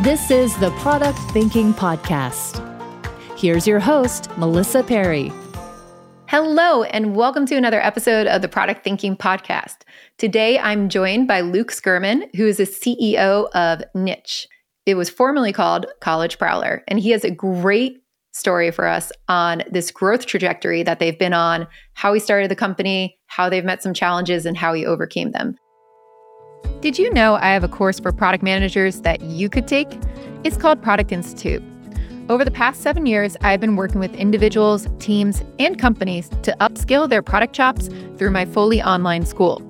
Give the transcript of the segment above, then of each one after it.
This is the Product Thinking Podcast. Here's your host, Melissa Perri. Hello, and welcome to another episode of the Product Thinking Podcast. Today, I'm joined by Luke Skurman, who is the CEO of Niche. It was formerly called College Prowler, and he has a great story for us on this growth trajectory that they've been on, how he started the company, how they've met some challenges, and how he overcame them. Did you know I have a course for product managers that you could take? It's called Product Institute. Over the past seven years, I've been working with individuals, teams, and companies to upskill their product chops through my fully online school.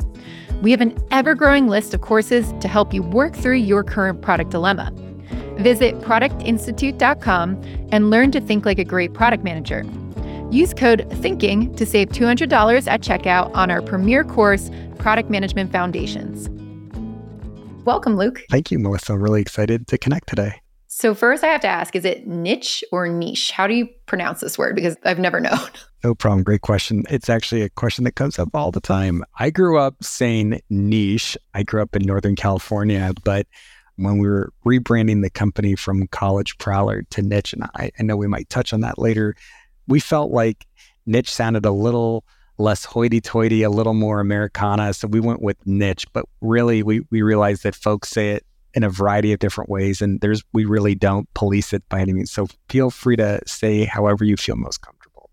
We have an ever growing list of courses to help you work through your current product dilemma. Visit productinstitute.com and learn to think like a great product manager. Use code THINKING to save $200 at checkout on our premier course, Product Management Foundations. Welcome, Luke. Thank you, Melissa. I'm really excited to connect today. So, first, I have to ask is it niche or niche? How do you pronounce this word? Because I've never known. No problem. Great question. It's actually a question that comes up all the time. I grew up saying niche. I grew up in Northern California, but when we were rebranding the company from College Prowler to Niche, and I, I know we might touch on that later, we felt like niche sounded a little less hoity-toity, a little more Americana. So we went with niche, but really we we realized that folks say it in a variety of different ways. And there's, we really don't police it by any means. So feel free to say however you feel most comfortable.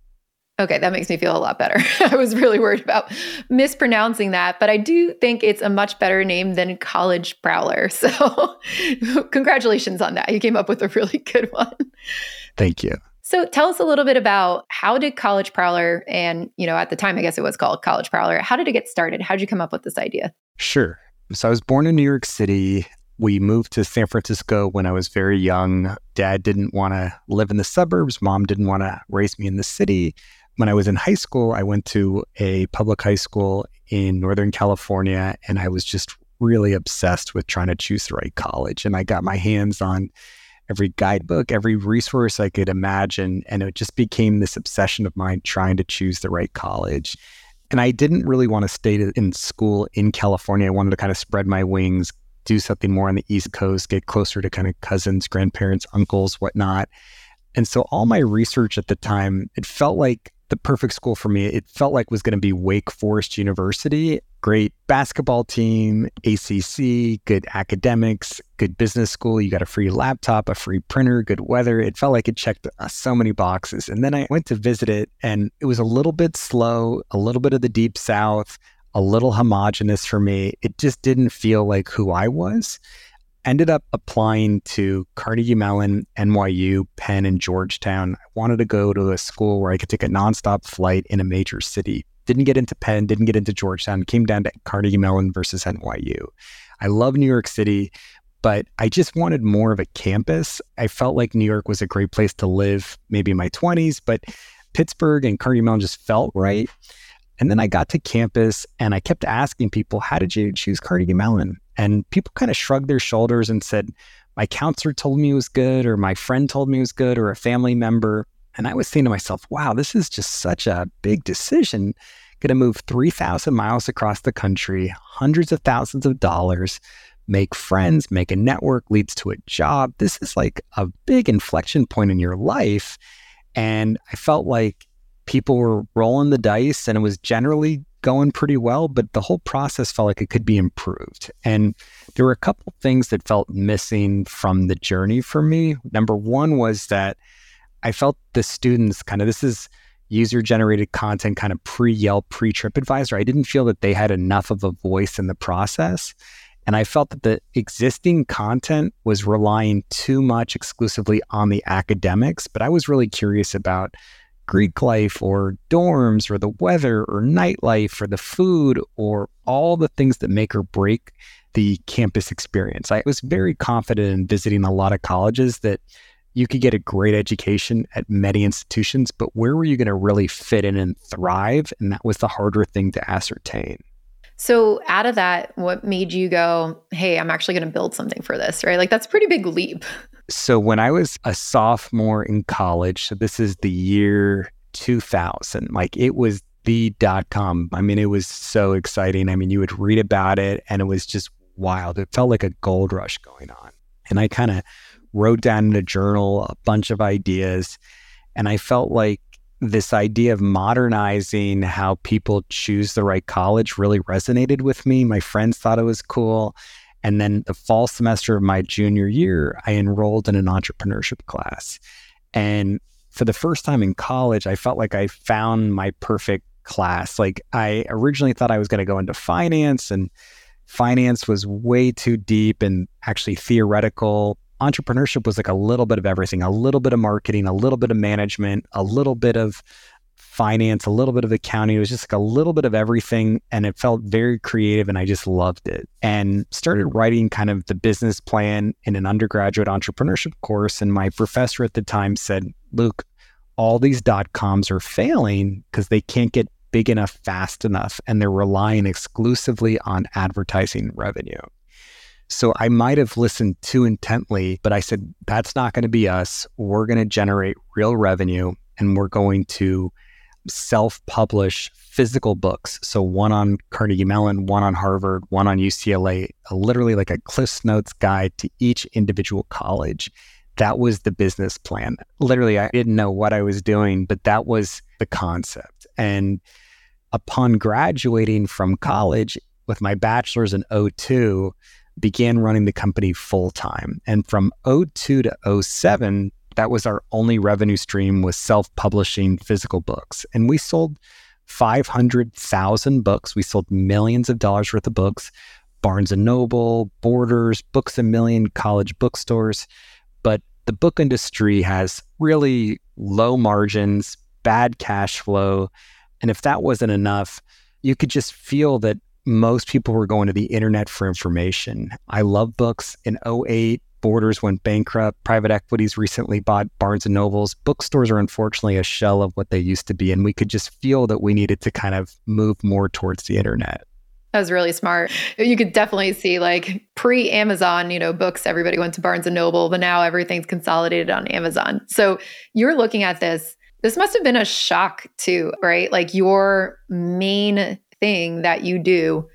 Okay, that makes me feel a lot better. I was really worried about mispronouncing that, but I do think it's a much better name than College Prowler. So, congratulations on that. You came up with a really good one. Thank you. So, tell us a little bit about how did College Prowler and, you know, at the time I guess it was called College Prowler, how did it get started? How did you come up with this idea? Sure. So, I was born in New York City we moved to San Francisco when I was very young. Dad didn't want to live in the suburbs. Mom didn't want to raise me in the city. When I was in high school, I went to a public high school in Northern California, and I was just really obsessed with trying to choose the right college. And I got my hands on every guidebook, every resource I could imagine. And it just became this obsession of mine trying to choose the right college. And I didn't really want to stay in school in California. I wanted to kind of spread my wings, do something more on the East Coast, get closer to kind of cousins, grandparents, uncles, whatnot. And so all my research at the time, it felt like the perfect school for me. It felt like was going to be Wake Forest University. Great basketball team, ACC, good academics, good business school. You got a free laptop, a free printer, good weather. It felt like it checked uh, so many boxes. And then I went to visit it, and it was a little bit slow, a little bit of the deep south a little homogenous for me. It just didn't feel like who I was. Ended up applying to Carnegie Mellon, NYU, Penn, and Georgetown. I wanted to go to a school where I could take a nonstop flight in a major city. Didn't get into Penn, didn't get into Georgetown, came down to Carnegie Mellon versus NYU. I love New York City, but I just wanted more of a campus. I felt like New York was a great place to live, maybe in my 20s, but Pittsburgh and Carnegie Mellon just felt right. And then I got to campus and I kept asking people, how did you choose Carnegie Mellon? And people kind of shrugged their shoulders and said, my counselor told me it was good, or my friend told me it was good, or a family member. And I was saying to myself, wow, this is just such a big decision. Going to move 3,000 miles across the country, hundreds of thousands of dollars, make friends, make a network, leads to a job. This is like a big inflection point in your life. And I felt like people were rolling the dice and it was generally going pretty well, but the whole process felt like it could be improved. And there were a couple things that felt missing from the journey for me. Number one was that I felt the students kind of this is user generated content kind of pre Yelp, pre TripAdvisor. I didn't feel that they had enough of a voice in the process. And I felt that the existing content was relying too much exclusively on the academics, but I was really curious about Greek life or dorms or the weather or nightlife or the food or all the things that make or break the campus experience. I was very confident in visiting a lot of colleges that you could get a great education at many institutions, but where were you going to really fit in and thrive? And that was the harder thing to ascertain. So, out of that, what made you go, hey, I'm actually going to build something for this, right? Like, that's a pretty big leap. So, when I was a sophomore in college, so this is the year 2000, like it was the dot com. I mean, it was so exciting. I mean, you would read about it and it was just wild. It felt like a gold rush going on. And I kind of wrote down in a journal a bunch of ideas. And I felt like this idea of modernizing how people choose the right college really resonated with me. My friends thought it was cool. And then the fall semester of my junior year, I enrolled in an entrepreneurship class. And for the first time in college, I felt like I found my perfect class. Like I originally thought I was going to go into finance, and finance was way too deep and actually theoretical entrepreneurship was like a little bit of everything a little bit of marketing, a little bit of management, a little bit of finance, a little bit of accounting. It was just like a little bit of everything. And it felt very creative and I just loved it. And started writing kind of the business plan in an undergraduate entrepreneurship course. And my professor at the time said, Luke, all these dot coms are failing because they can't get big enough fast enough and they're relying exclusively on advertising revenue. So I might have listened too intently, but I said, that's not going to be us. We're going to generate real revenue and we're going to self publish physical books. So one on Carnegie Mellon, one on Harvard, one on UCLA, literally like a Cliff's Notes guide to each individual college. That was the business plan. Literally, I didn't know what I was doing, but that was the concept. And upon graduating from college with my bachelor's in 02, began running the company full time. And from 02 to 07, that was our only revenue stream was self-publishing physical books. And we sold 500,000 books. We sold millions of dollars worth of books. Barnes and Noble, Borders, Books a Million, college bookstores. But the book industry has really low margins, bad cash flow. And if that wasn't enough, you could just feel that most people were going to the internet for information. I love books. In 08, Borders went bankrupt. Private equities recently bought Barnes and Nobles. Bookstores are unfortunately a shell of what they used to be. And we could just feel that we needed to kind of move more towards the internet. That was really smart. You could definitely see like pre Amazon, you know, books, everybody went to Barnes and Noble, but now everything's consolidated on Amazon. So you're looking at this. This must have been a shock too, right? Like your main thing that you do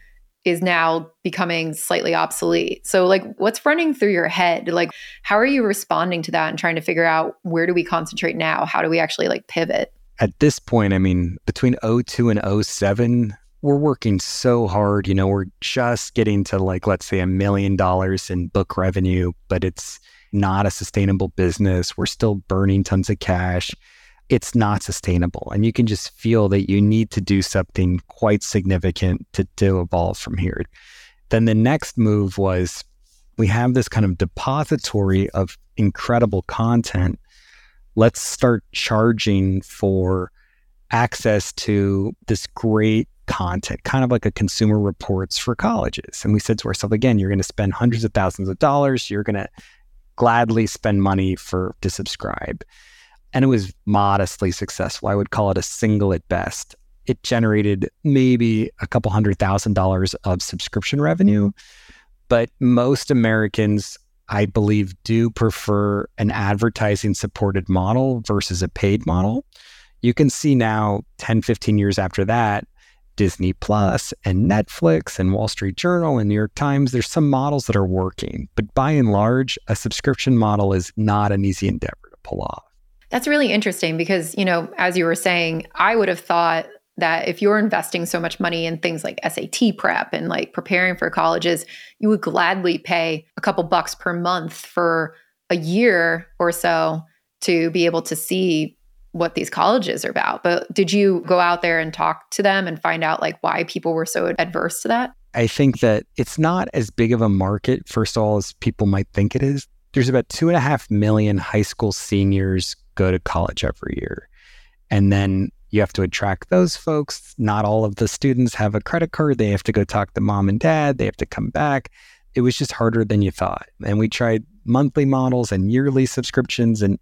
is now becoming slightly obsolete. So like what's running through your head? Like how are you responding to that and trying to figure out where do we concentrate now? How do we actually like pivot? At this point, I mean, between 02 and 07, we're working so hard, you know, we're just getting to like let's say a million dollars in book revenue, but it's not a sustainable business. We're still burning tons of cash it's not sustainable. And you can just feel that you need to do something quite significant to, to evolve from here. Then the next move was we have this kind of depository of incredible content. Let's start charging for access to this great content, kind of like a consumer reports for colleges. And we said to ourselves, again, you're going to spend hundreds of thousands of dollars. You're going to gladly spend money for to subscribe and it was modestly successful. I would call it a single at best. It generated maybe a couple hundred thousand dollars of subscription revenue, but most Americans, I believe, do prefer an advertising supported model versus a paid model. You can see now, 10, 15 years after that, Disney Plus and Netflix and Wall Street Journal and New York Times, there's some models that are working. But by and large, a subscription model is not an easy endeavor to pull off. That's really interesting because, you know, as you were saying, I would have thought that if you're investing so much money in things like SAT prep and like preparing for colleges, you would gladly pay a couple bucks per month for a year or so to be able to see what these colleges are about. But did you go out there and talk to them and find out like why people were so adverse to that? I think that it's not as big of a market, first of all, as people might think it is. There's about two and a half million high school seniors go to college every year. And then You have to attract those folks. Not all of the students have a credit card. They have to go talk to mom and dad. They have to come back. It was just harder than you thought. And we tried monthly models and yearly subscriptions and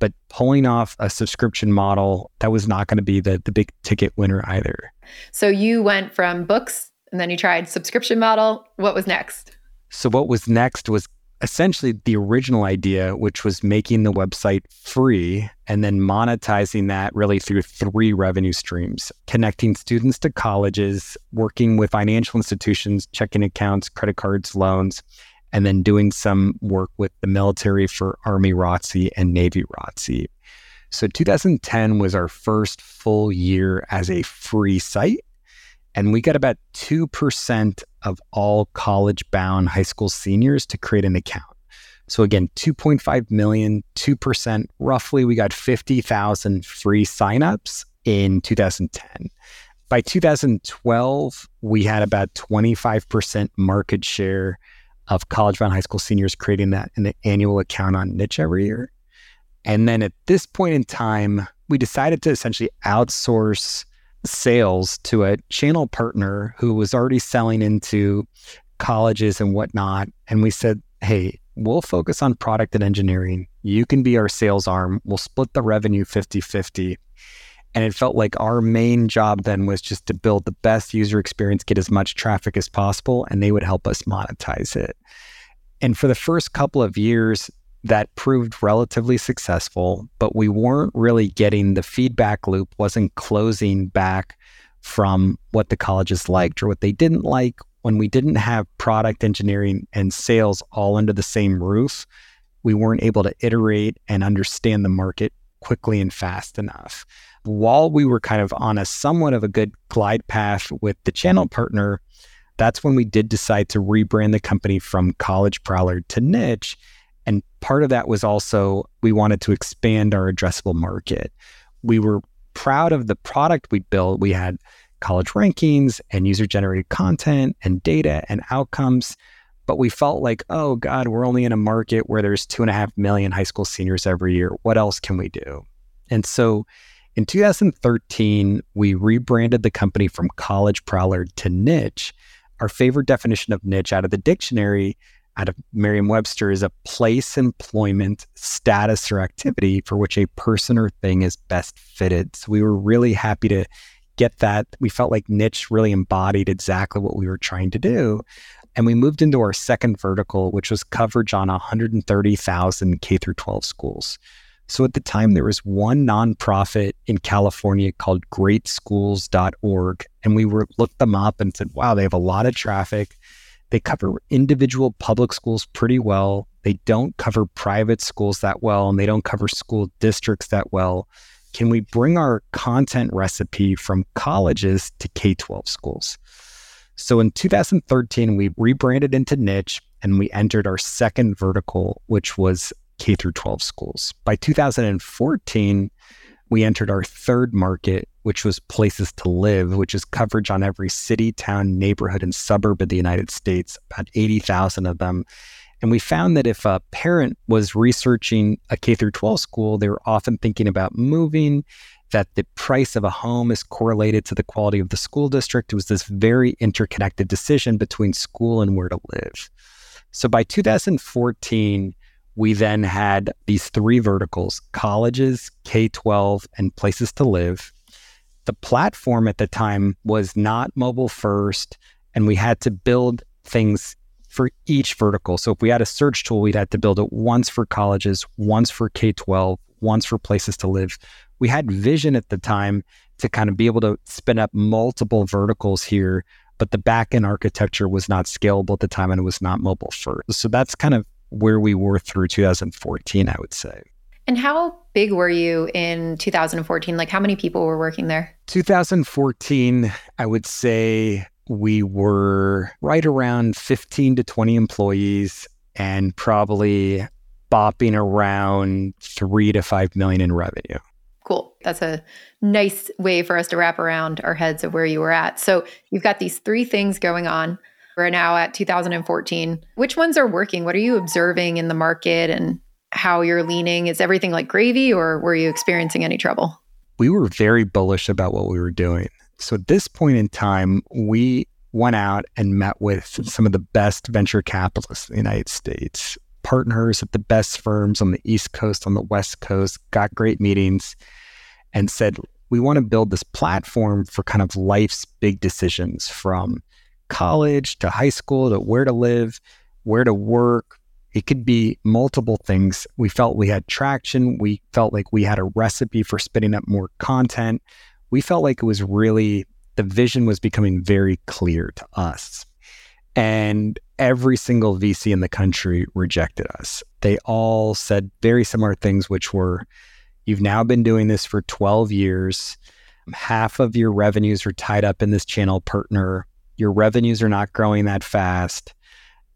but pulling off a subscription model that was not going to be the the big ticket winner either. So you went from books and then you tried subscription model. What was next? So what was next was essentially the original idea, which was making the website free and then monetizing that really through three revenue streams connecting students to colleges, working with financial institutions, checking accounts, credit cards, loans, and then doing some work with the military for Army ROTC and Navy ROTC. So 2010 was our first full year as a free site. And we got about 2% of all college bound high school seniors to create an account. So again, 2.5 million, 2%, roughly, we got 50,000 free signups in 2010. By 2012, we had about 25% market share of college bound high school seniors creating that an annual account on niche every year. And then at this point in time, we decided to essentially outsource sales to a channel partner who was already selling into colleges and whatnot. And we said, hey, we'll focus on product and engineering. You can be our sales arm. We'll split the revenue 50 50. And it felt like our main job then was just to build the best user experience, get as much traffic as possible, and they would help us monetize it. And for the first couple of years, that proved relatively successful, but we weren't really getting the feedback loop, wasn't closing back from what the colleges liked or what they didn't like. When we didn't have product engineering and sales all under the same roof, we weren't able to iterate and understand the market quickly and fast enough. While we were kind of on a somewhat of a good glide path with the channel partner, that's when we did decide to rebrand the company from College Prowler to Niche and part of that was also we wanted to expand our addressable market. We were proud of the product we built. We had college rankings and user generated content and data and outcomes. But we felt like, oh God, we're only in a market where there's two and a half million high school seniors every year. What else can we do? And so in 2013, we rebranded the company from College Prowler to Niche. Our favorite definition of niche out of the dictionary out of Merriam Webster is a place, employment, status, or activity for which a person or thing is best fitted. So we were really happy to get that. We felt like niche really embodied exactly what we were trying to do. And we moved into our second vertical, which was coverage on 130,000 K through 12 schools. So at the time, there was one nonprofit in California called greatschools.org. And we were looked them up and said, wow, they have a lot of traffic. They cover individual public schools pretty well. They don't cover private schools that well, and they don't cover school districts that well. Can we bring our content recipe from colleges to K 12 schools? So in 2013, we rebranded into Niche and we entered our second vertical, which was K through 12 schools. By 2014, we entered our third market, which was places to live, which is coverage on every city, town, neighborhood, and suburb of the United States, about 80,000 of them. And we found that if a parent was researching a K through 12 school, they were often thinking about moving, that the price of a home is correlated to the quality of the school district. It was this very interconnected decision between school and where to live. So by 2014, we then had these three verticals colleges, K 12, and places to live. The platform at the time was not mobile first, and we had to build things for each vertical. So if we had a search tool, we'd have to build it once for colleges, once for K 12, once for places to live. We had vision at the time to kind of be able to spin up multiple verticals here, but the backend architecture was not scalable at the time and it was not mobile first. So that's kind of where we were through 2014, I would say. And how big were you in 2014? Like, how many people were working there? 2014, I would say we were right around 15 to 20 employees and probably bopping around three to five million in revenue. Cool. That's a nice way for us to wrap around our heads of where you were at. So you've got these three things going on. We're now at 2014. Which ones are working? What are you observing in the market and how you're leaning? Is everything like gravy or were you experiencing any trouble? we were very bullish about what we were doing. So at this point in time, we went out and met with some of the best venture capitalists in the United States, partners at the best firms on the East Coast, on the West Coast, got great meetings, and said, we want to build this platform for kind of life's big decisions from college to high school to where to live, where to work. It could be multiple things. We felt we had traction. We felt like we had a recipe for spinning up more content. We felt like it was really, the vision was becoming very clear to us. And every single VC in the country rejected us. They all said very similar things, which were, You've now been doing this for 12 years. Half of your revenues are tied up in this channel partner. Your revenues are not growing that fast.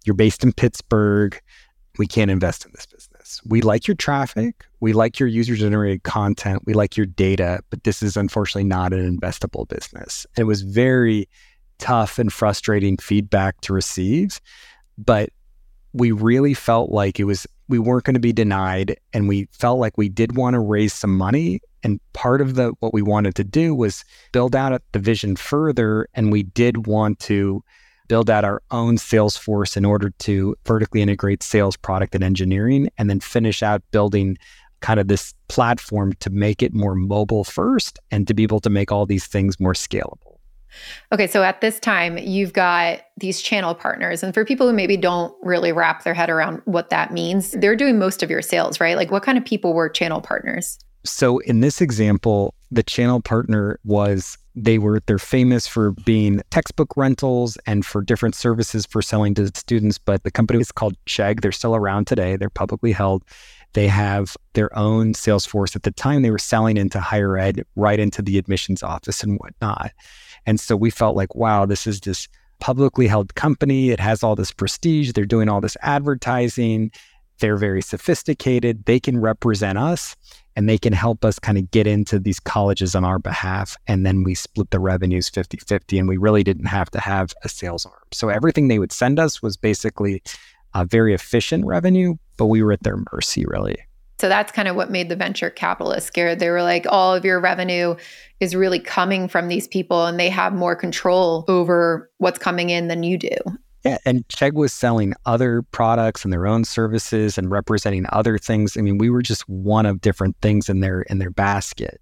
You're based in Pittsburgh. We can't invest in this business. We like your traffic. We like your user generated content. We like your data, but this is unfortunately not an investable business. It was very tough and frustrating feedback to receive, but we really felt like it was we weren't going to be denied and we felt like we did want to raise some money. And part of the what we wanted to do was build out the vision further and we did want to build out our own sales force in order to vertically integrate sales product and engineering and then finish out building kind of this platform to make it more mobile first and to be able to make all these things more scalable Okay, so at this time, you've got these channel partners. And for people who maybe don't really wrap their head around what that means, they're doing most of your sales, right? Like, what kind of people were channel partners? So, in this example, the channel partner was they were they're famous for being textbook rentals and for different services for selling to students but the company is called chegg they're still around today they're publicly held they have their own sales force at the time they were selling into higher ed right into the admissions office and whatnot and so we felt like, wow, this is this publicly held company. It has all this prestige. They're doing all this advertising. They're very sophisticated. They can represent us and they can help us kind of get into these colleges on our behalf. And then we split the revenues 50 50. And we really didn't have to have a sales arm. So everything they would send us was basically a very efficient revenue, but we were at their mercy, really. So that's kind of what made the venture capitalists scared. They were like, all of your revenue is really coming from these people and they have more control over what's coming in than you do. Yeah, and Chegg was selling other products and their own services and representing other things. I mean, we were just one of different things in their in their basket.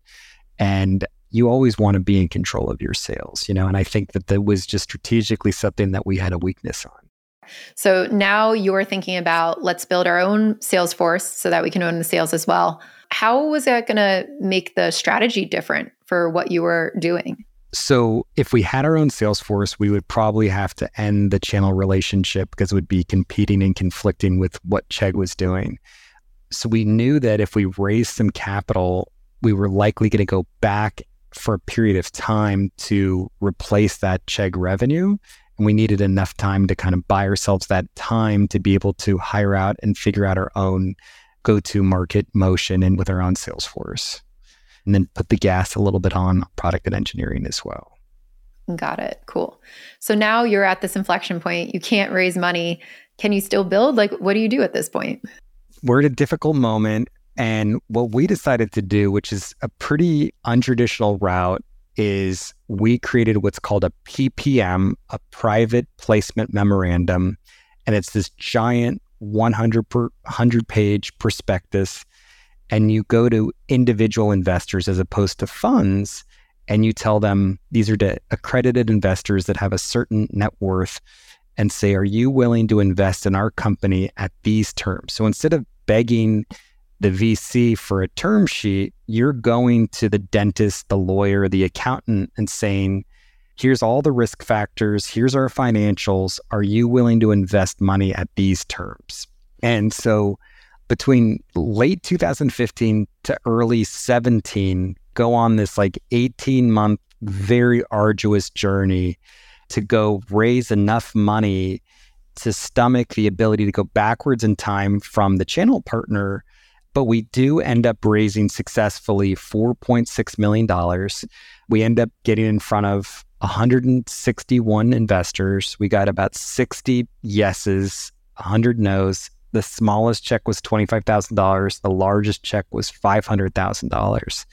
And you always want to be in control of your sales, you know, and I think that that was just strategically something that we had a weakness on. So now you're thinking about let's build our own sales force so that we can own the sales as well. How was that going to make the strategy different for what you were doing? So, if we had our own sales force, we would probably have to end the channel relationship because it would be competing and conflicting with what Chegg was doing. So, we knew that if we raised some capital, we were likely going to go back for a period of time to replace that Chegg revenue and we needed enough time to kind of buy ourselves that time to be able to hire out and figure out our own go to market motion and with our own sales force. And then put the gas a little bit on product and engineering as well. Got it. Cool. So now you're at this inflection point. You can't raise money. Can you still build? Like, what do you do at this point? We're at a difficult moment. And what we decided to do, which is a pretty untraditional route, is we created what's called a PPM, a private placement memorandum. And it's this giant 100 per 100 page prospectus. And you go to individual investors as opposed to funds. And you tell them these are to accredited investors that have a certain net worth and say, Are you willing to invest in our company at these terms? So instead of begging the VC for a term sheet, you're going to the dentist, the lawyer, the accountant, and saying, here's all the risk factors, here's our financials. Are you willing to invest money at these terms? And so between late 2015 to early 17, go on this like 18 month, very arduous journey to go raise enough money to stomach the ability to go backwards in time from the channel partner but we do end up raising successfully $4.6 million. We end up getting in front of 161 investors. We got about 60 yeses, 100 nos. The smallest check was $25,000. The largest check was $500,000.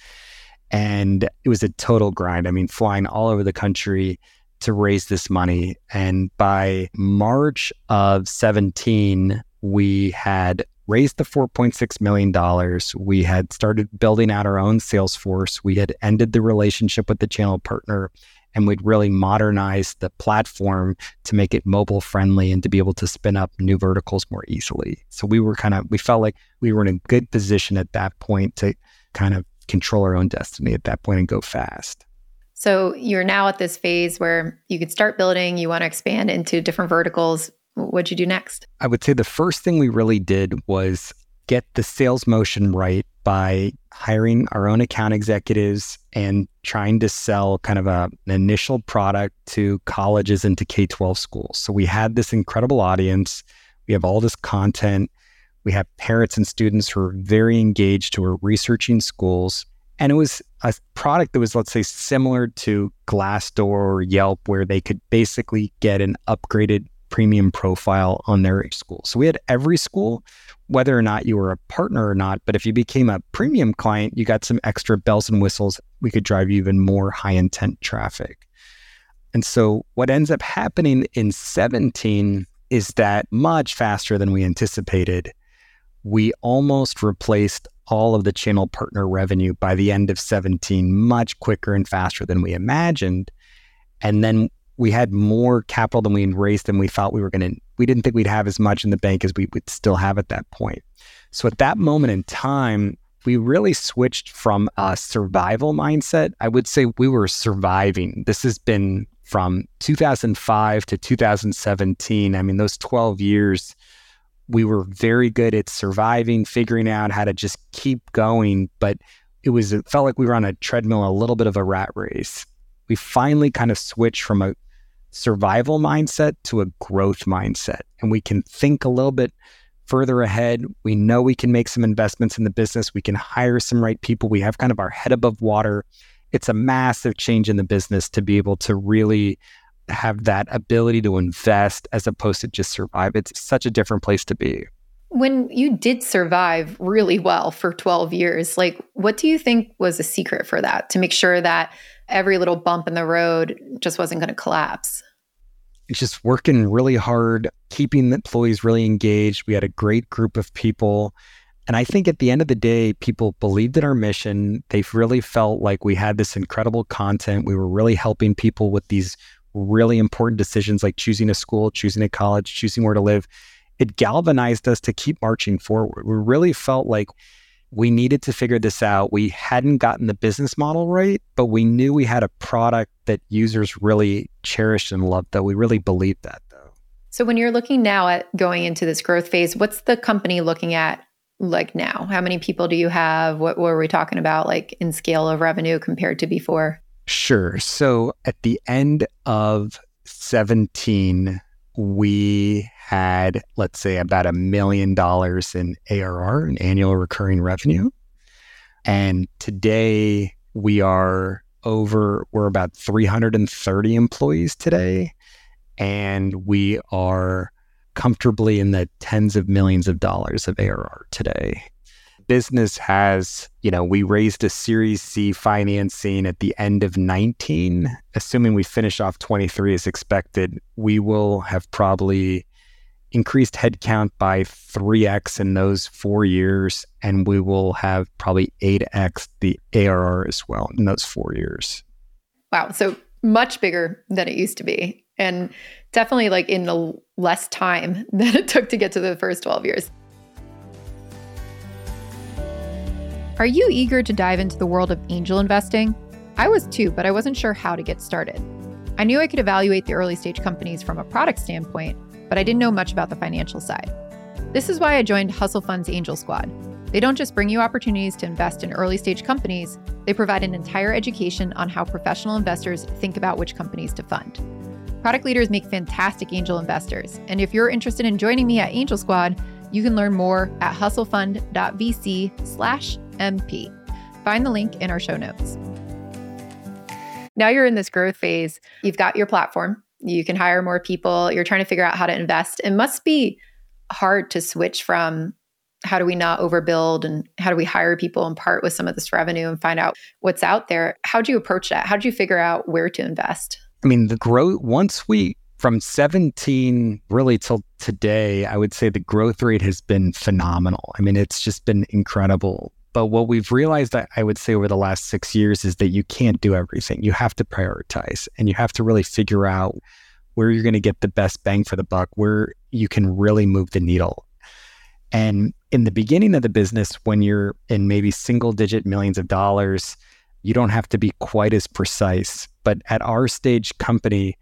And it was a total grind. I mean, flying all over the country to raise this money. And by March of 17, we had raised the $4.6 million. We had started building out our own sales force. We had ended the relationship with the channel partner and we'd really modernized the platform to make it mobile friendly and to be able to spin up new verticals more easily. So we were kind of, we felt like we were in a good position at that point to kind of control our own destiny at that point and go fast. So you're now at this phase where you could start building, you want to expand into different verticals. What'd you do next? I would say the first thing we really did was get the sales motion right by hiring our own account executives and trying to sell kind of a, an initial product to colleges and to K 12 schools. So we had this incredible audience. We have all this content. We have parents and students who are very engaged, who are researching schools. And it was a product that was, let's say, similar to Glassdoor or Yelp, where they could basically get an upgraded premium profile on their school. So we had every school, whether or not you were a partner or not. But if you became a premium client, you got some extra bells and whistles. We could drive even more high intent traffic. And so what ends up happening in 17 is that much faster than we anticipated, we almost replaced all of the channel partner revenue by the end of 17 much quicker and faster than we imagined. And then we had more capital than we raised than we thought we were going to. We didn't think we'd have as much in the bank as we would still have at that point. So at that moment in time, we really switched from a survival mindset. I would say we were surviving. This has been from 2005 to 2017. I mean, those 12 years, we were very good at surviving, figuring out how to just keep going. But it was, it felt like we were on a treadmill, a little bit of a rat race. We finally kind of switched from a survival mindset to a growth mindset. And we can think a little bit further ahead. We know we can make some investments in the business. We can hire some right people. We have kind of our head above water. It's a massive change in the business to be able to really have that ability to invest as opposed to just survive. It's such a different place to be. When you did survive really well for 12 years, like what do you think was a secret for that to make sure that every little bump in the road just wasn't going to collapse. It's just working really hard, keeping the employees really engaged. We had a great group of people. And I think at the end of the day, people believed in our mission. They really felt like we had this incredible content. We were really helping people with these really important decisions like choosing a school, choosing a college, choosing where to live. It galvanized us to keep marching forward. We really felt like we needed to figure this out. We hadn't gotten the business model right, but we knew we had a product that users really cherished and loved, though. We really believed that, though. So, when you're looking now at going into this growth phase, what's the company looking at like now? How many people do you have? What were we talking about, like in scale of revenue compared to before? Sure. So, at the end of 17, we had, let's say, about a million dollars in ARR, an annual recurring revenue. And today we are over, we're about 330 employees today. And we are comfortably in the tens of millions of dollars of ARR today business has, you know, we raised a Series C financing at the end of 19. Assuming we finish off 23 as expected, we will have probably increased headcount by 3x in those four years, and we will have probably 8x the ARR as well in those four years. Wow. So much bigger than it used to be. And definitely like in the less time than it took to get to the first 12 years. Are you eager to dive into the world of angel investing? I was too, but I wasn't sure how to get started. I knew I could evaluate the early stage companies from a product standpoint, but I didn't know much about the financial side. This is why I joined Hustle Fund's Angel Squad. They don't just bring you opportunities to invest in early stage companies, they provide an entire education on how professional investors think about which companies to fund. Product leaders make fantastic angel investors, and if you're interested in joining me at Angel Squad, you can learn more at hustlefund.vc/mp. Find the link in our show notes. Now you're in this growth phase. You've got your platform. You can hire more people. You're trying to figure out how to invest. It must be hard to switch from how do we not overbuild and how do we hire people and part with some of this revenue and find out what's out there? How do you approach that? How do you figure out where to invest? I mean, the growth, once we, from 17 really till today, I would say the growth rate has been phenomenal. I mean, it's just been incredible. But what we've realized, I would say, over the last six years is that you can't do everything. You have to prioritize and you have to really figure out where you're going to get the best bang for the buck, where you can really move the needle. And in the beginning of the business, when you're in maybe single digit millions of dollars, you don't have to be quite as precise. But at our stage company,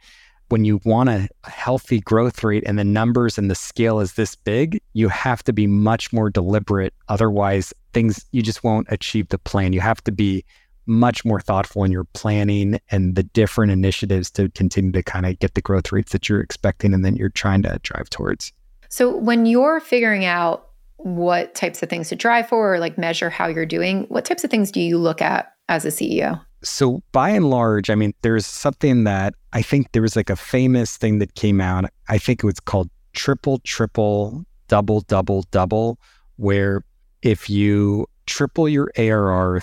when you want a healthy growth rate and the numbers and the scale is this big, you have to be much more deliberate. Otherwise, things you just won't achieve the plan. You have to be much more thoughtful in your planning and the different initiatives to continue to kind of get the growth rates that you're expecting and then you're trying to drive towards. So when you're figuring out what types of things to drive for or like measure how you're doing, what types of things do you look at as a CEO? So by and large, I mean, there's something that I think there was like a famous thing that came out. I think it was called triple, triple, double, double, double, where if you triple your ARR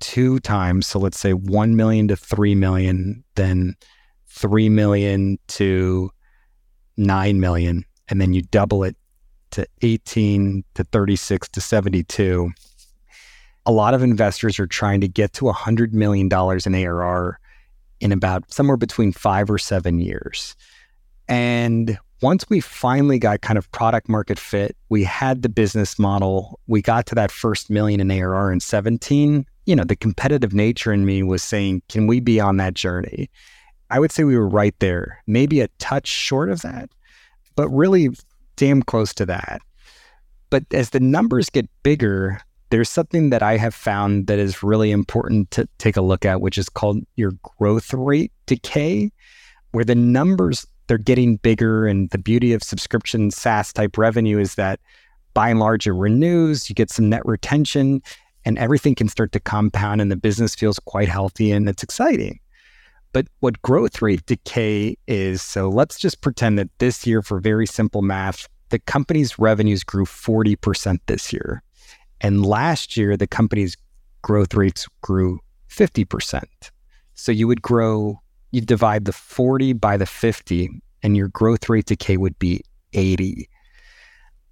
two times, so let's say 1 million to 3 million, then 3 million to 9 million, and then you double it to 18 to 36 to 72. A lot of investors are trying to get to $100 million in ARR in about somewhere between five or seven years. And once we finally got kind of product market fit, we had the business model, we got to that first million in ARR in 17, you know, the competitive nature in me was saying, can we be on that journey? I would say we were right there, maybe a touch short of that, but really damn close to that. But as the numbers get bigger, there's something that I have found that is really important to take a look at, which is called your growth rate decay, where the numbers they're getting bigger. And the beauty of subscription SaaS type revenue is that by and large it renews, you get some net retention, and everything can start to compound and the business feels quite healthy and it's exciting. But what growth rate decay is, so let's just pretend that this year, for very simple math, the company's revenues grew 40% this year. And last year, the company's growth rates grew 50%. So you would grow, you divide the 40 by the 50, and your growth rate decay would be 80.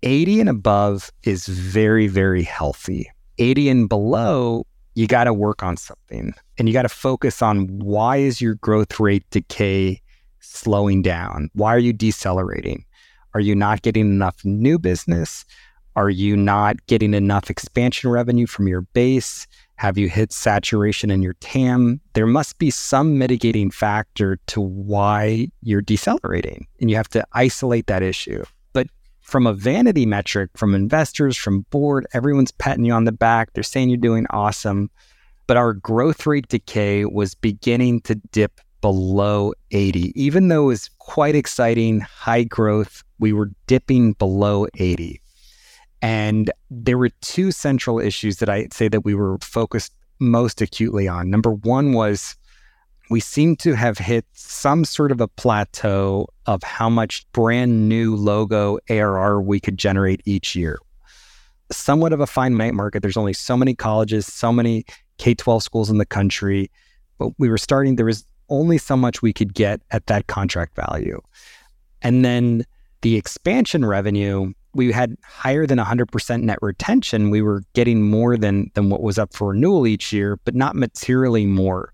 80 and above is very, very healthy. 80 and below, you got to work on something and you got to focus on why is your growth rate decay slowing down? Why are you decelerating? Are you not getting enough new business? Are you not getting enough expansion revenue from your base? Have you hit saturation in your TAM? There must be some mitigating factor to why you're decelerating, and you have to isolate that issue But from a vanity metric from investors, from board, everyone's patting you on the back. They're saying you're doing awesome. But our growth rate decay was beginning to dip below 80. Even though it was quite exciting, high growth, we were dipping below 80. And there were two central issues that I'd say that we were focused most acutely on. Number one was we seem to have hit some sort of a plateau of how much brand new logo ARR we could generate each year. Somewhat of a finite market. There's only so many colleges, so many K 12 schools in the country. But we were starting, there was only so much we could get at that contract value. And then the expansion revenue, we had higher than 100% net retention. We were getting more than, than what was up for renewal each year, but not materially more.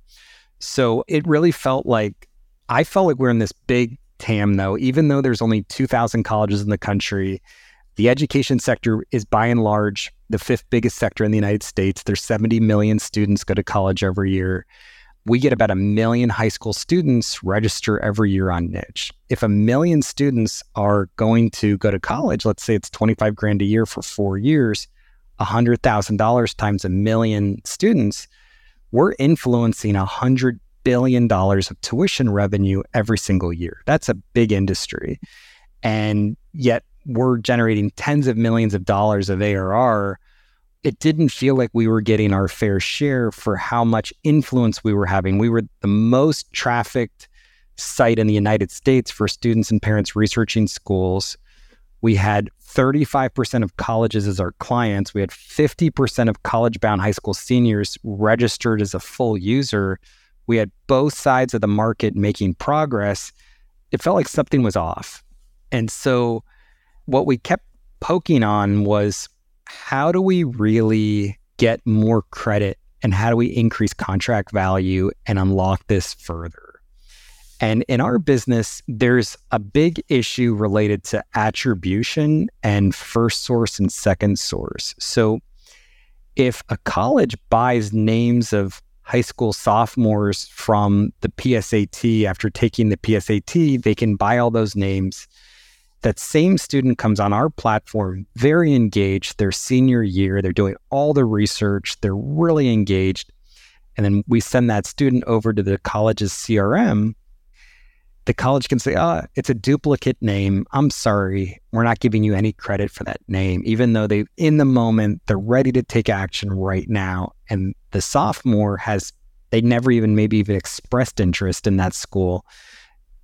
So it really felt like I felt like we're in this big TAM though, even though there's only 2,000 colleges in the country. The education sector is by and large the fifth biggest sector in the United States. There's 70 million students go to college every year. We get about a million high school students register every year on niche. If a million students are going to go to college, let's say it's 25 grand a year for four years, $100,000 times a million students, we're influencing a hundred billion dollars of tuition revenue every single year. That's a big industry. And yet we're generating tens of millions of dollars of ARR. It didn't feel like we were getting our fair share for how much influence we were having. We were the most trafficked site in the United States for students and parents researching schools. We had 35% of colleges as our clients. We had 50% of college bound high school seniors registered as a full user. We had both sides of the market making progress. It felt like something was off. And so, what we kept poking on was how do we really get more credit and how do we increase contract value and unlock this further? And in our business, there's a big issue related to attribution and first source and second source. So if a college buys names of high school sophomores from the PSAT after taking the PSAT, they can buy all those names. That same student comes on our platform very engaged their senior year. They're doing all the research, they're really engaged. And then we send that student over to the college's CRM the college can say, oh, it's a duplicate name. I'm sorry. We're not giving you any credit for that name, even though they, in the moment, they're ready to take action right now. And the sophomore has, they never even maybe even expressed interest in that school.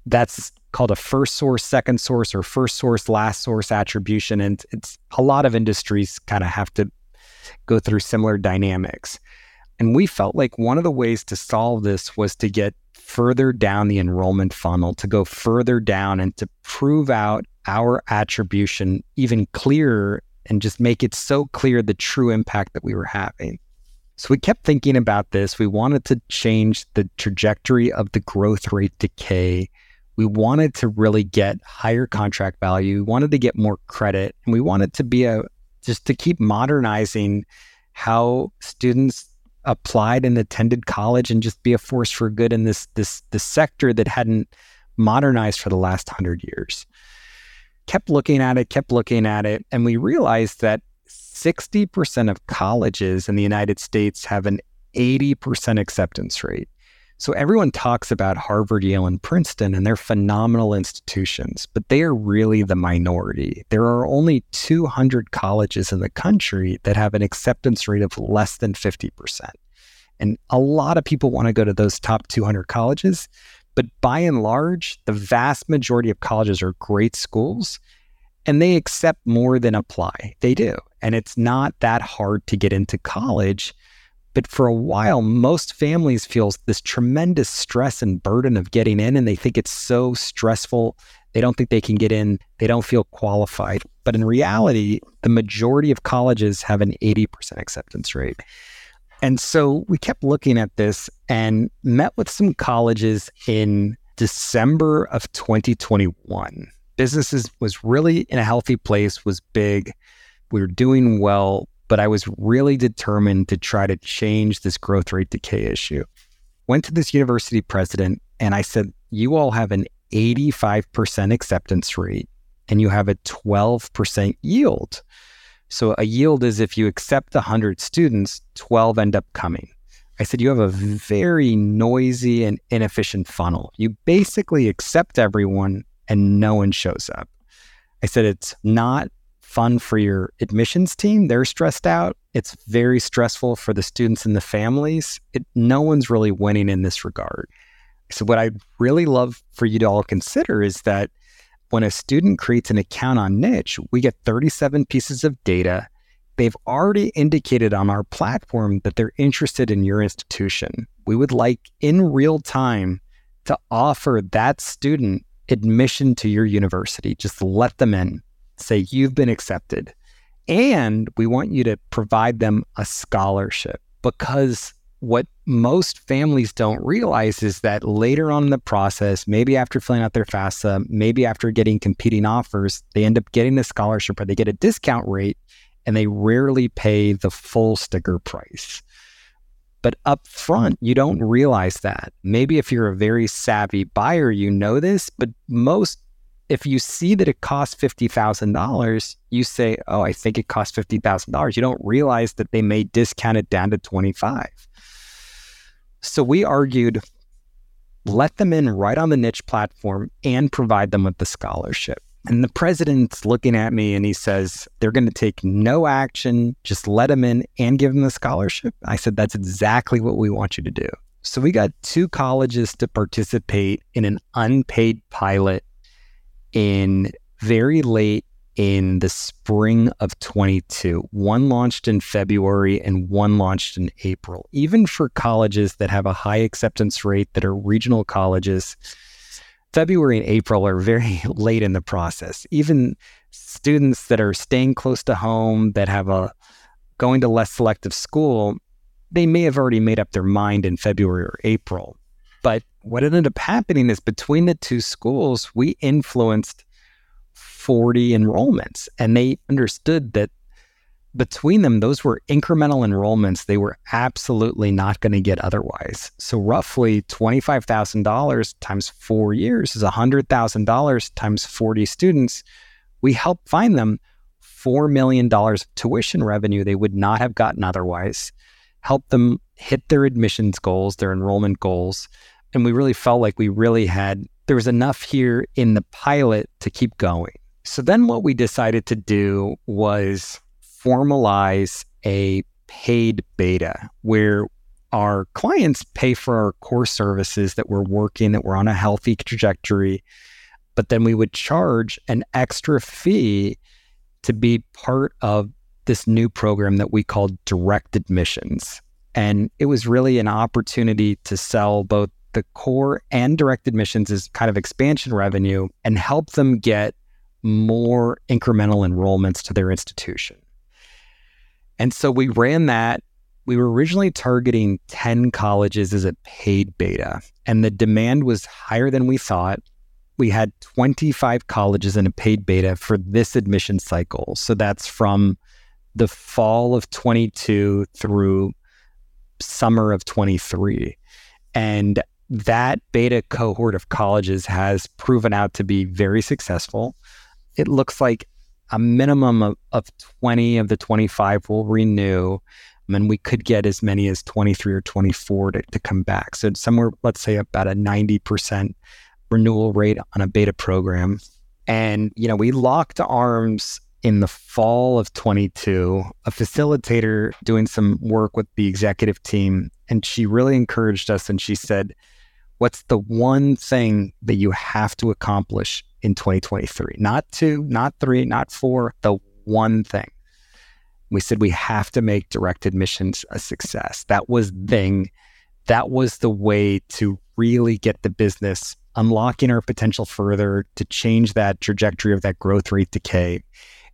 That's called a first source, second source, or first source, last source attribution. And it's a lot of industries kind of have to go through similar dynamics. And we felt like one of the ways to solve this was to get further down the enrollment funnel, to go further down and to prove out our attribution even clearer and just make it so clear the true impact that we were having. So we kept thinking about this. We wanted to change the trajectory of the growth rate decay. We wanted to really get higher contract value. We wanted to get more credit. And we wanted to be a just to keep modernizing how students applied and attended college and just be a force for good in this this this sector that hadn't modernized for the last hundred years. Kept looking at it, kept looking at it, and we realized that 60% of colleges in the United States have an 80% acceptance rate. So everyone talks about Harvard, Yale, and Princeton, and they're phenomenal institutions, but they are really the minority. There are only 200 colleges in the country that have an acceptance rate of less than 50%. And a lot of people want to go to those top 200 colleges, but by and large, the vast majority of colleges are great schools and they accept more than apply. They do. And it's not that hard to get into college but for a while, most families feel this tremendous stress and burden of getting in, and they think it's so stressful. They don't think they can get in. They don't feel qualified. But in reality, the majority of colleges have an 80% acceptance rate. And so we kept looking at this and met with some colleges in December of 2021. Businesses was really in a healthy place, was big. We were doing well, but I was really determined to try to change this growth rate decay issue. Went to this university president and I said, You all have an 85% acceptance rate and you have a 12% yield. So a yield is if you accept 100 students, 12 end up coming. I said, you have a very noisy and inefficient funnel. You basically accept everyone and no one shows up. I said, it's not fun for your admissions team. They're stressed out. It's very stressful for the students and the families. It, no one's really winning in this regard. So, what I'd really love for you to all consider is that when a student creates an account on Niche, we get 37 pieces of data. They've already indicated on our platform that they're interested in your institution. We would like in real time to offer that student admission to your university. Just let them in say you've been accepted. And we want you to provide them a scholarship because what most families don't realize is that later on in the process, maybe after filling out their FAFSA, maybe after getting competing offers, they end up getting a scholarship or they get a discount rate and they rarely pay the full sticker price. But up front, you don't realize that. Maybe if you're a very savvy buyer, you know this, but most if you see that it costs $50,000, you say, oh, I think it costs $50,000. You don't realize that they may discount it down to 25. So we argued, let them in right on the niche platform and provide them with the scholarship. And the president's looking at me and he says, they're going to take no action, just let them in and give them the scholarship. I said, that's exactly what we want you to do. So we got two colleges to participate in an unpaid pilot in very late in the spring of 22. One launched in February and one launched in April. Even for colleges that have a high acceptance rate that are regional colleges, February and April are very late in the process. Even students that are staying close to home, that have a going to less selective school, they may have already made up their mind in February or April. But what ended up happening is between the two schools, we influenced 40 enrollments. And they understood that between them, those were incremental enrollments they were absolutely not going to get otherwise. So, roughly $25,000 times four years is $100,000 times 40 students. We helped find them $4 million of tuition revenue they would not have gotten otherwise, help them hit their admissions goals, their enrollment goals. And we really felt like we really had, there was enough here in the pilot to keep going. So then what we decided to do was formalize a paid beta where our clients pay for our core services that we're working, that we're on a healthy trajectory, but then we would charge an extra fee to be part of this new program that we called direct admissions. And it was really an opportunity to sell both the core and direct admissions as kind of expansion revenue and help them get more incremental enrollments to their institution. And so we ran that. We were originally targeting 10 colleges as a paid beta, and the demand was higher than we thought. We had 25 colleges in a paid beta for this admission cycle. So that's from the fall of 22 through summer of 23. And that beta cohort of colleges has proven out to be very successful it looks like a minimum of, of 20 of the 25 will renew. And we could get as many as 23 or 24 to, to come back. So somewhere, let's say about a 90% renewal rate on a beta program. And, you know, we locked arms in the fall of 22, a facilitator doing some work with the executive team. And she really encouraged us and she said, What's the one thing that you have to accomplish in 2023. Not two, not three, not four, the one thing. We said we have to make direct admissions a success. That was thing. That was the way to really get the business unlocking our potential further to change that trajectory of that growth rate decay.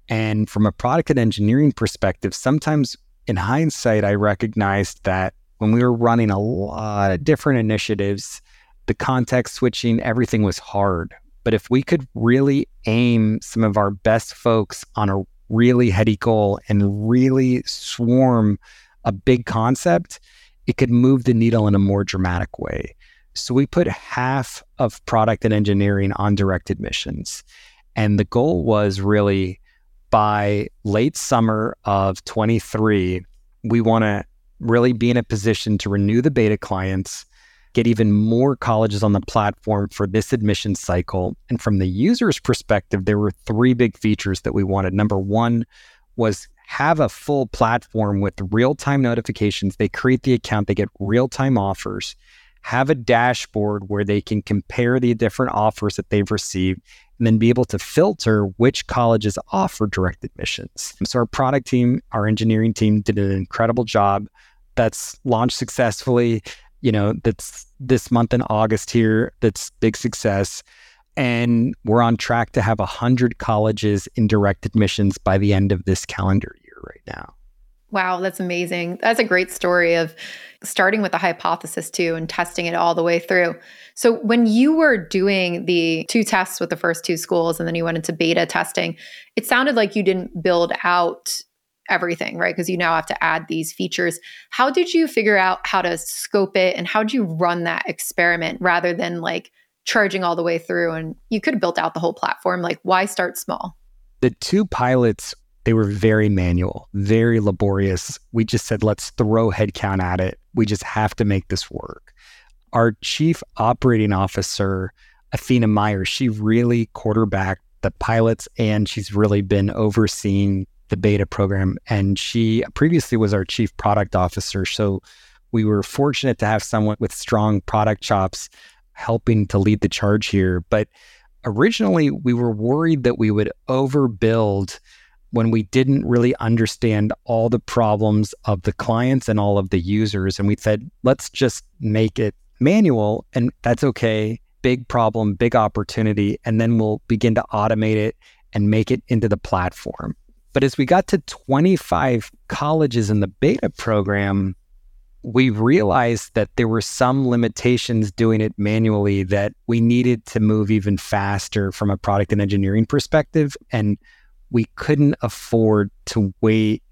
And from a product and engineering perspective, sometimes in hindsight, I recognized that when we were running a lot of different initiatives, the context switching, everything was hard. But if we could really aim some of our best folks on a really heady goal and really swarm a big concept, it could move the needle in a more dramatic way. So we put half of product and engineering on direct admissions. And the goal was really by late summer of 23, we want to really be in a position to renew the beta clients get even more colleges on the platform for this admission cycle. And from the user's perspective, there were three big features that we wanted. Number one was have a full platform with real time notifications. They create the account, they get real time offers, have a dashboard where they can compare the different offers that they've received, and then be able to filter which colleges offer direct admissions. So, our product team, our engineering team did an incredible job. That's launched successfully you know, that's this month in August here, that's big success. And we're on track to have 100 colleges in direct admissions by the end of this calendar year right now. Wow, that's amazing. That's a great story of starting with a hypothesis too and testing it all the way through. So, when you were doing the two tests with the first two schools and then you went into beta testing, it sounded like you didn't build out everything, right? Because you now have to add these features. How did you figure out how to scope it and how did you run that experiment rather than like charging all the way through? And you could have built out the whole platform. Like, why start small? The two pilots, they were very manual, very laborious. We just said, let's throw headcount at it. We just have to make this work. Our chief operating officer, Athena Meyer, she really quarterbacked the pilots and she's really been overseeing the beta program. And she previously was our chief product officer. So we were fortunate to have someone with strong product chops helping to lead the charge here. But originally we were worried that we would overbuild when we didn't really understand all the problems of the clients and all of the users. And we said, let's just make it manual and that's okay. Big problem, big opportunity. And then we'll begin to automate it and make it into the platform. But as we got to 25 colleges in the beta program, we realized that there were some limitations doing it manually that we needed to move even faster from a product and engineering perspective. And we couldn't afford to wait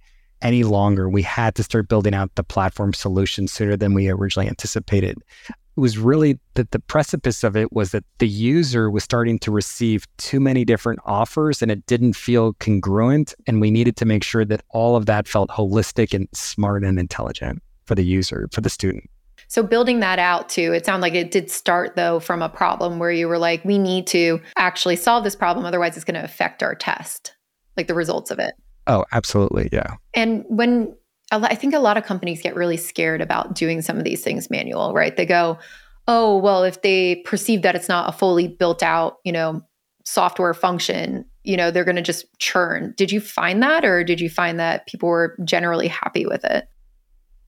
any longer. We had to start building out the platform solution sooner than we originally anticipated. It was really that the precipice of it was that the user was starting to receive too many different offers and it didn't feel congruent. And we needed to make sure that all of that felt holistic and smart and intelligent for the user, for the student. So building that out too, it sounded like it did start though from a problem where you were like, we need to actually solve this problem, otherwise it's going to affect our test, like the results of it. Oh, absolutely, yeah. And when I think a lot of companies get really scared about doing some of these things manual, right? They go, oh, well, if they perceive that it's not a fully built out, you know, software function, you know, they're going to just churn. Did you find that, or did you find that people were generally happy with it?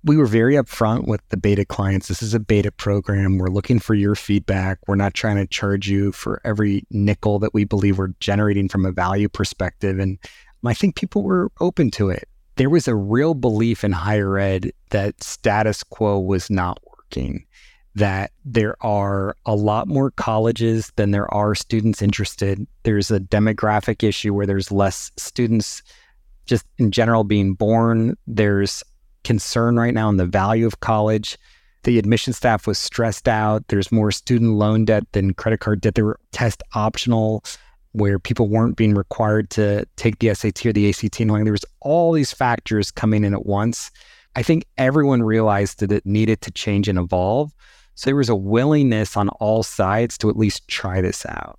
We were very upfront with the beta clients. This is a beta program. We're looking for your feedback. We're not trying to charge you for every nickel that we believe we're generating from a value perspective. And I think people were open to it. There was a real belief in higher ed that status quo was not working, that there are a lot more colleges than there are students interested. There's a demographic issue where there's less students just in general being born. There's concern right now on the value of college. The admission staff was stressed out. There's more student loan debt than credit card debt. There were test optional where people weren't being required to take the SAT or the ACT. Knowing there was all these factors coming in at once. I think everyone realized that it needed to change and evolve. So there was a willingness on all sides to at least try this out.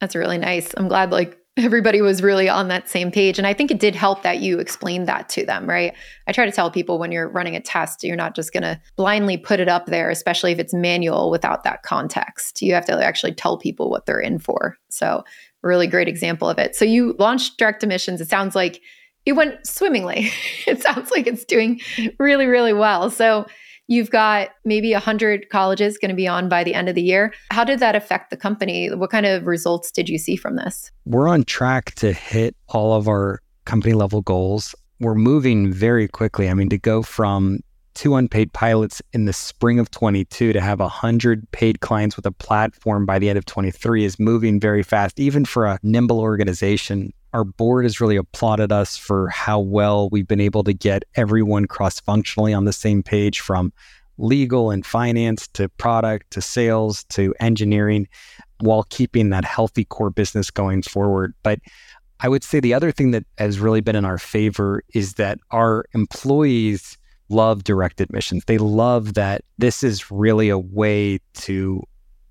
That's really nice. I'm glad like everybody was really on that same page. And I think it did help that you explained that to them, right? I try to tell people when you're running a test, you're not just going to blindly put it up there, especially if it's manual without that context. You have to actually tell people what they're in for. So, really great example of it. So, you launched direct admissions. It sounds like it went swimmingly. it sounds like it's doing really, really well. So, You've got maybe 100 colleges going to be on by the end of the year. How did that affect the company? What kind of results did you see from this? We're on track to hit all of our company level goals. We're moving very quickly. I mean, to go from two unpaid pilots in the spring of 22 to have 100 paid clients with a platform by the end of 23 is moving very fast, even for a nimble organization our board has really applauded us for how well we've been able to get everyone cross functionally on the same page from legal and finance to product to sales to engineering while keeping that healthy core business going forward. But I would say the other thing that has really been in our favor is that our employees love direct admissions. They love that this is really a way to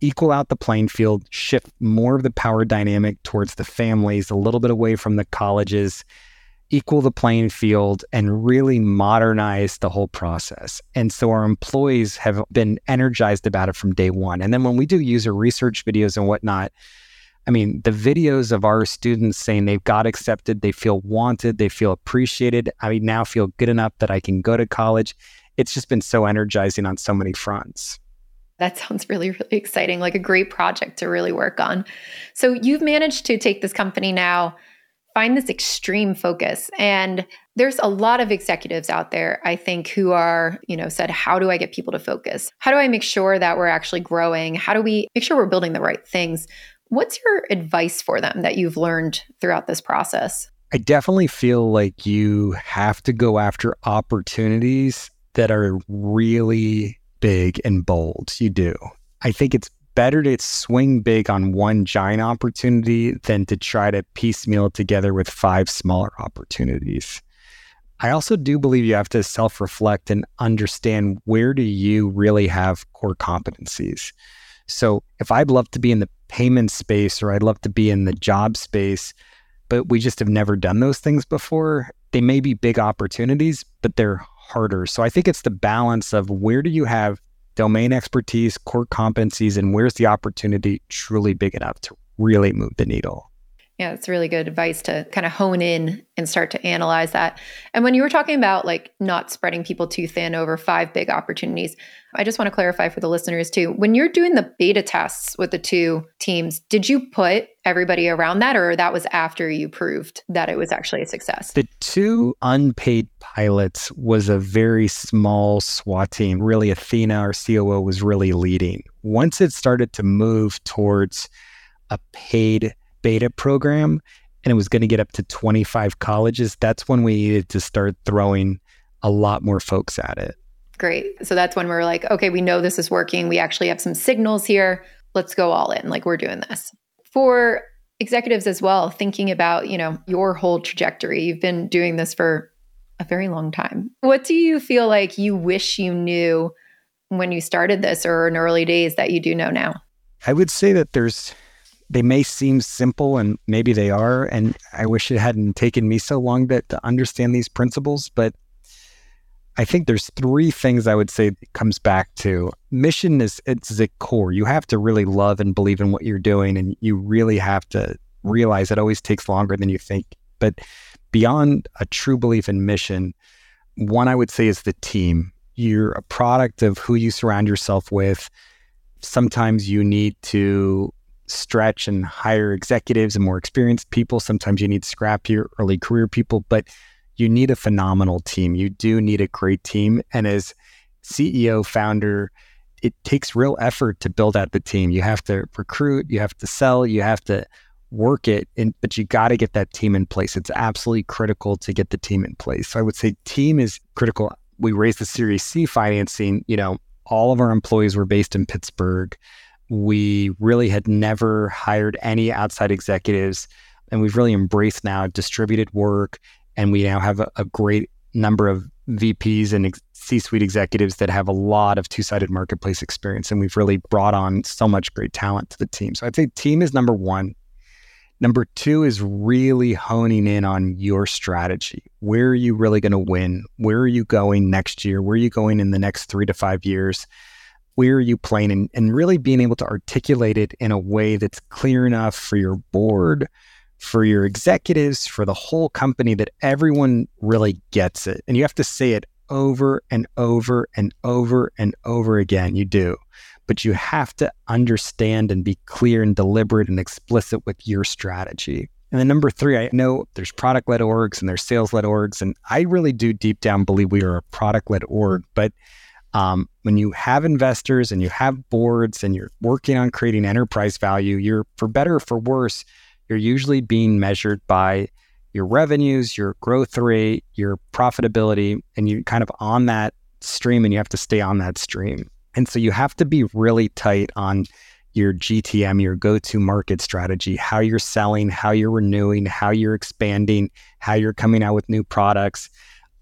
equal out the playing field, shift more of the power dynamic towards the families, a little bit away from the colleges, equal the playing field, and really modernize the whole process. And so our employees have been energized about it from day one. And then when we do user research videos and whatnot, I mean, the videos of our students saying they've got accepted, they feel wanted, they feel appreciated. I now feel good enough that I can go to college. It's just been so energizing on so many fronts. That sounds really, really exciting, like a great project to really work on. So, you've managed to take this company now, find this extreme focus. And there's a lot of executives out there, I think, who are, you know, said, How do I get people to focus? How do I make sure that we're actually growing? How do we make sure we're building the right things? What's your advice for them that you've learned throughout this process? I definitely feel like you have to go after opportunities that are really big and bold. You do. I think it's better to swing big on one giant opportunity than to try to piecemeal it together with five smaller opportunities. I also do believe you have to self reflect and understand where do you really have core competencies. So if I'd love to be in the payment space or I'd love to be in the job space, but we just have never done those things before, they may be big opportunities, but they're harder. So I think it's the balance of where do you have domain expertise, core competencies, and where's the opportunity truly big enough to really move the needle. Yeah, it's really good advice to kind of hone in and start to analyze that. And when you were talking about like not spreading people too thin over five big opportunities, I just want to clarify for the listeners too. When you're doing the beta tests with the two teams, did you put everybody around that or that was after you proved that it was actually a success? The two unpaid pilots was a very small SWAT team. Really, Athena, our COO, was really leading. Once it started to move towards a paid beta program and it was going to get up to 25 colleges, that's when we needed to start throwing a lot more folks at it. Great. So that's when we're like, okay, we know this is working. We actually have some signals here. Let's go all in. Like we're doing this. For executives as well, thinking about, you know, your whole trajectory. You've been doing this for a very long time. What do you feel like you wish you knew when you started this or in early days that you do know now? I would say that there's they may seem simple and maybe they are. And I wish it hadn't taken me so long to, to understand these principles. But I think there's three things I would say it comes back to. Mission is it's the core. You have to really love and believe in what you're doing, and you really have to realize it always takes longer than you think. But beyond a true belief in mission, one I would say is the team. You're a product of who you surround yourself with. Sometimes you need to stretch and hire executives and more experienced people. Sometimes you need scrappier early career people, but you need a phenomenal team. You do need a great team. And as CEO, founder, it takes real effort to build out the team. You have to recruit, you have to sell, you have to work it, but you got to get that team in place. It's absolutely critical to get the team in place. So I would say team is critical. We raised the Series C financing, you know, all of our employees were based in Pittsburgh we really had never hired any outside executives. And we've really embraced now distributed work. And we now have a, a great number of VPs and ex- C suite executives that have a lot of two sided marketplace experience. And we've really brought on so much great talent to the team. So I'd say team is number one. Number two is really honing in on your strategy. Where are you really going to win? Where are you going next year? Where are you going in the next three to five years? Where are you playing and, and really being able to articulate it in a way that's clear enough for your board, for your executives, for the whole company that everyone really gets it. And you have to say it over and over and over and over again. You do. But you have to understand and be clear and deliberate and explicit with your strategy. And then number three, I know there's product led orgs and there's sales led orgs. And I really do deep down believe we are a product led org. But um, when you have investors and you have boards and you're working on creating enterprise value, you're for better or for worse, you're usually being measured by your revenues, your growth rate, your profitability, and you're kind of on that stream and you have to stay on that stream. And so you have to be really tight on your GTM, your go to market strategy, how you're selling, how you're renewing, how you're expanding, how you're coming out with new products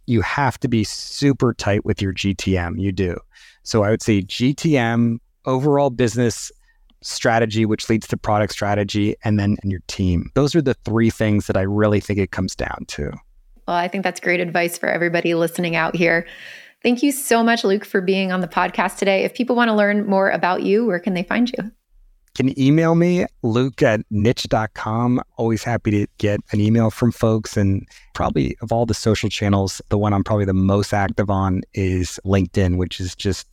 you have to be super tight with your GTM. You do. So I would say GTM, overall business strategy, which leads to product strategy, and then and your team. Those are the three things that I really think it comes down to. Well, I think that's great advice for everybody listening out here. Thank you so much, Luke, for being on the podcast today. If people want to learn more about you, where can they find you? Can email me, luke at niche.com. Always happy to get an email from folks. And probably of all the social channels, the one I'm probably the most active on is LinkedIn, which is just,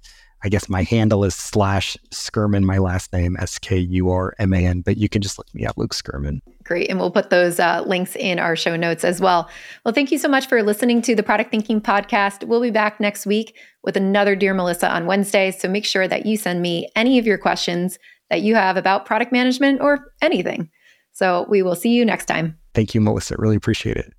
I guess my handle is slash Skurman, my last name, S K U R M A N. But you can just look me up, Luke Skurman. Great. And we'll put those uh, links in our show notes as well. Well, thank you so much for listening to the Product Thinking Podcast. We'll be back next week with another Dear Melissa on Wednesday. So make sure that you send me any of your questions that you have about product management or anything. So we will see you next time. Thank you, Melissa. Really appreciate it.